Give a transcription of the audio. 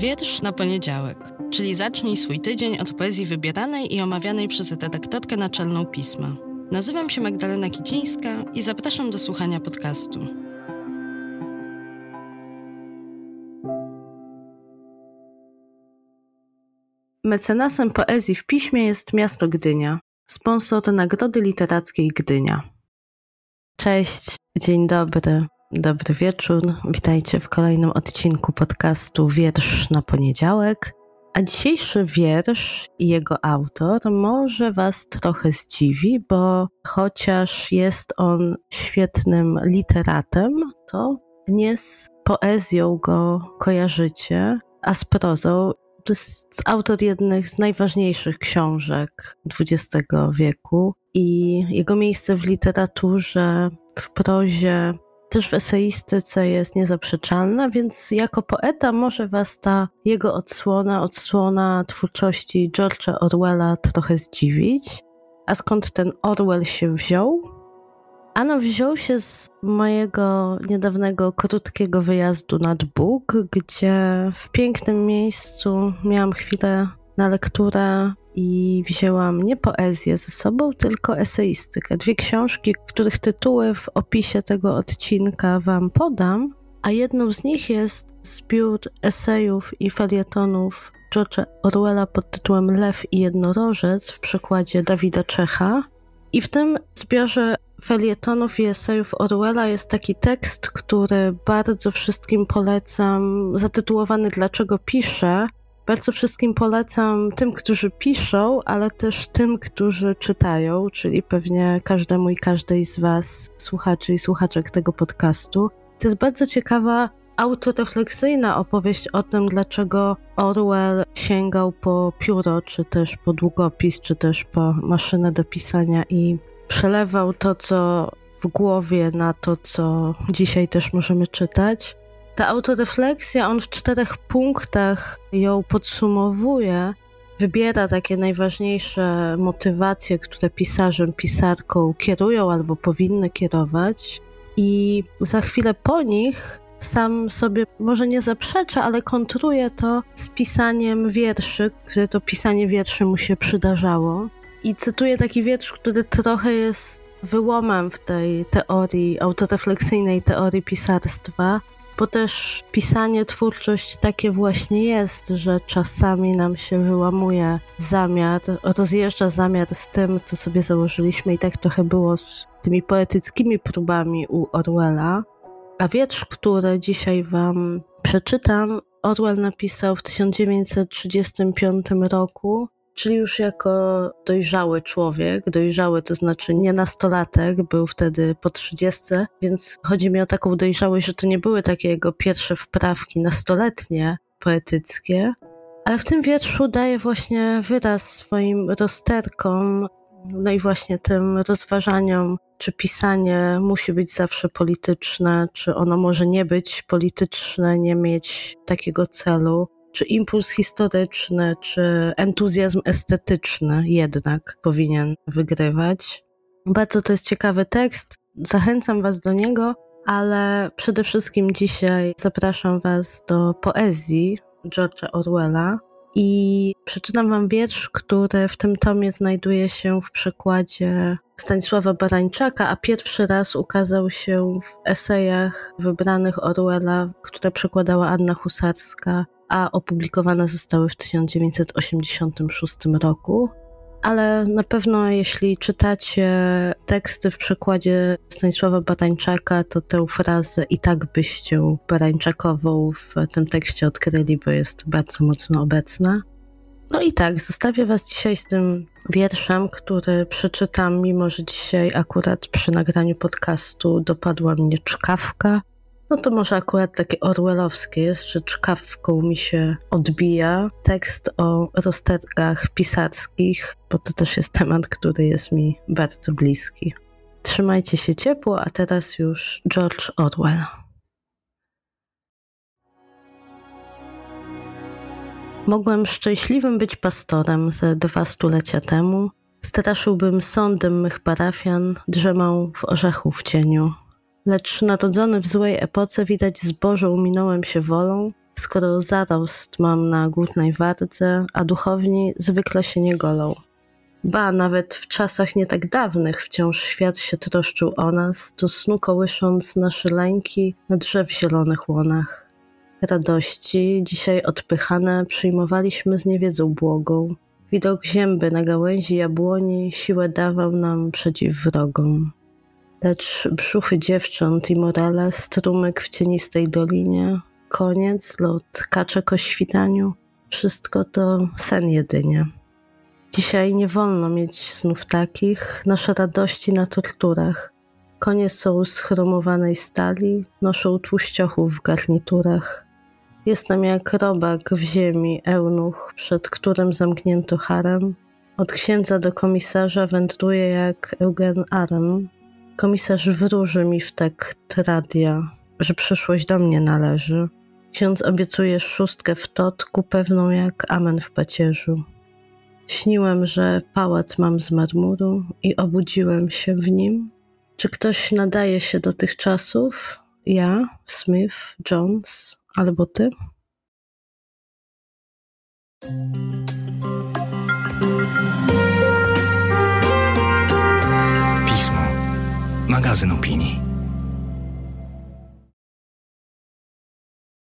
Wiersz na poniedziałek, czyli zacznij swój tydzień od poezji wybieranej i omawianej przez redaktorkę naczelną pisma. Nazywam się Magdalena Kicińska i zapraszam do słuchania podcastu. Mecenasem poezji w piśmie jest miasto Gdynia, sponsor Nagrody Literackiej Gdynia. Cześć, dzień dobry. Dobry wieczór. Witajcie w kolejnym odcinku podcastu Wiersz na poniedziałek. A dzisiejszy wiersz i jego autor może Was trochę zdziwi, bo chociaż jest on świetnym literatem, to nie z poezją go kojarzycie, a z prozą. To jest autor jednych z najważniejszych książek XX wieku i jego miejsce w literaturze, w prozie też w eseistyce jest niezaprzeczalna, więc jako poeta może was ta jego odsłona, odsłona twórczości George'a Orwella trochę zdziwić. A skąd ten Orwell się wziął? Ano wziął się z mojego niedawnego krótkiego wyjazdu nad Bóg, gdzie w pięknym miejscu miałam chwilę na lekturę i wzięłam nie poezję ze sobą, tylko eseistykę. Dwie książki, których tytuły w opisie tego odcinka Wam podam, a jedną z nich jest zbiór esejów i felietonów George'a Orwella pod tytułem Lew i jednorożec w przekładzie Dawida Czecha. I w tym zbiorze felietonów i esejów Orwella jest taki tekst, który bardzo wszystkim polecam, zatytułowany Dlaczego piszę, bardzo wszystkim polecam tym, którzy piszą, ale też tym, którzy czytają, czyli pewnie każdemu i każdej z Was, słuchaczy i słuchaczek tego podcastu. To jest bardzo ciekawa autorefleksyjna opowieść o tym, dlaczego Orwell sięgał po pióro, czy też po długopis, czy też po maszynę do pisania i przelewał to, co w głowie na to, co dzisiaj też możemy czytać. Ta autorefleksja, on w czterech punktach ją podsumowuje, wybiera takie najważniejsze motywacje, które pisarzem, pisarką kierują albo powinny kierować, i za chwilę po nich sam sobie może nie zaprzecza, ale kontruje to z pisaniem wierszy, które to pisanie wierszy mu się przydarzało. I cytuję taki wiersz, który trochę jest wyłomem w tej teorii, autorefleksyjnej teorii pisarstwa, bo też pisanie, twórczość takie właśnie jest, że czasami nam się wyłamuje zamiar, rozjeżdża zamiar z tym, co sobie założyliśmy i tak trochę było z tymi poetyckimi próbami u Orwella. A wiersz, który dzisiaj Wam przeczytam, Orwell napisał w 1935 roku czyli już jako dojrzały człowiek, dojrzały to znaczy nie nastolatek, był wtedy po trzydziestce, więc chodzi mi o taką dojrzałość, że to nie były takie jego pierwsze wprawki nastoletnie, poetyckie, ale w tym wierszu daje właśnie wyraz swoim rozterkom, no i właśnie tym rozważaniom, czy pisanie musi być zawsze polityczne, czy ono może nie być polityczne, nie mieć takiego celu czy impuls historyczny, czy entuzjazm estetyczny jednak powinien wygrywać. Bardzo to jest ciekawy tekst, zachęcam Was do niego, ale przede wszystkim dzisiaj zapraszam Was do poezji George'a Orwella. I przeczytam Wam wiersz, który w tym tomie znajduje się w przekładzie Stanisława Barańczaka, a pierwszy raz ukazał się w esejach wybranych Orwella, które przekładała Anna Husarska a opublikowane zostały w 1986 roku. Ale na pewno, jeśli czytacie teksty w przekładzie Stanisława Barańczaka, to tę frazę i tak byście Barańczakową w tym tekście odkryli, bo jest bardzo mocno obecna. No i tak, zostawię Was dzisiaj z tym wierszem, który przeczytam, mimo że dzisiaj akurat przy nagraniu podcastu dopadła mnie czkawka, no to może akurat takie orwellowskie jest, że czkawką mi się odbija tekst o rozterkach pisarskich, bo to też jest temat, który jest mi bardzo bliski. Trzymajcie się ciepło, a teraz już George Orwell. Mogłem szczęśliwym być pastorem ze dwa stulecia temu. Straszyłbym sądem mych parafian, drzemał w orzechu w cieniu. Lecz narodzony w złej epoce widać zbożą minąłem się wolą, skoro zarost mam na górnej wardze, a duchowni zwykle się nie golą. Ba, nawet w czasach nie tak dawnych wciąż świat się troszczył o nas, do snu kołysząc nasze lęki na drzew zielonych łonach. Radości, dzisiaj odpychane, przyjmowaliśmy z niewiedzą błogą. Widok zięby na gałęzi jabłoni siłę dawał nam przeciw wrogom. Lecz brzuchy dziewcząt i morale, strumyk w cienistej dolinie, koniec, lot, kaczek o świtaniu, wszystko to sen jedynie. Dzisiaj nie wolno mieć snów takich, nasze radości na torturach. Konie są z chromowanej stali, noszą tłuściochów w garniturach. Jestem jak robak w ziemi, eunuch, przed którym zamknięto harem. Od księdza do komisarza wędruję jak Eugen Arem. Komisarz wróży mi w takt radia, że przyszłość do mnie należy. Ksiądz obiecuje szóstkę w totku, pewną jak amen w pacierzu. Śniłem, że pałac mam z marmuru i obudziłem się w nim. Czy ktoś nadaje się do tych czasów? Ja, Smith, Jones albo ty? Magazyn opinii.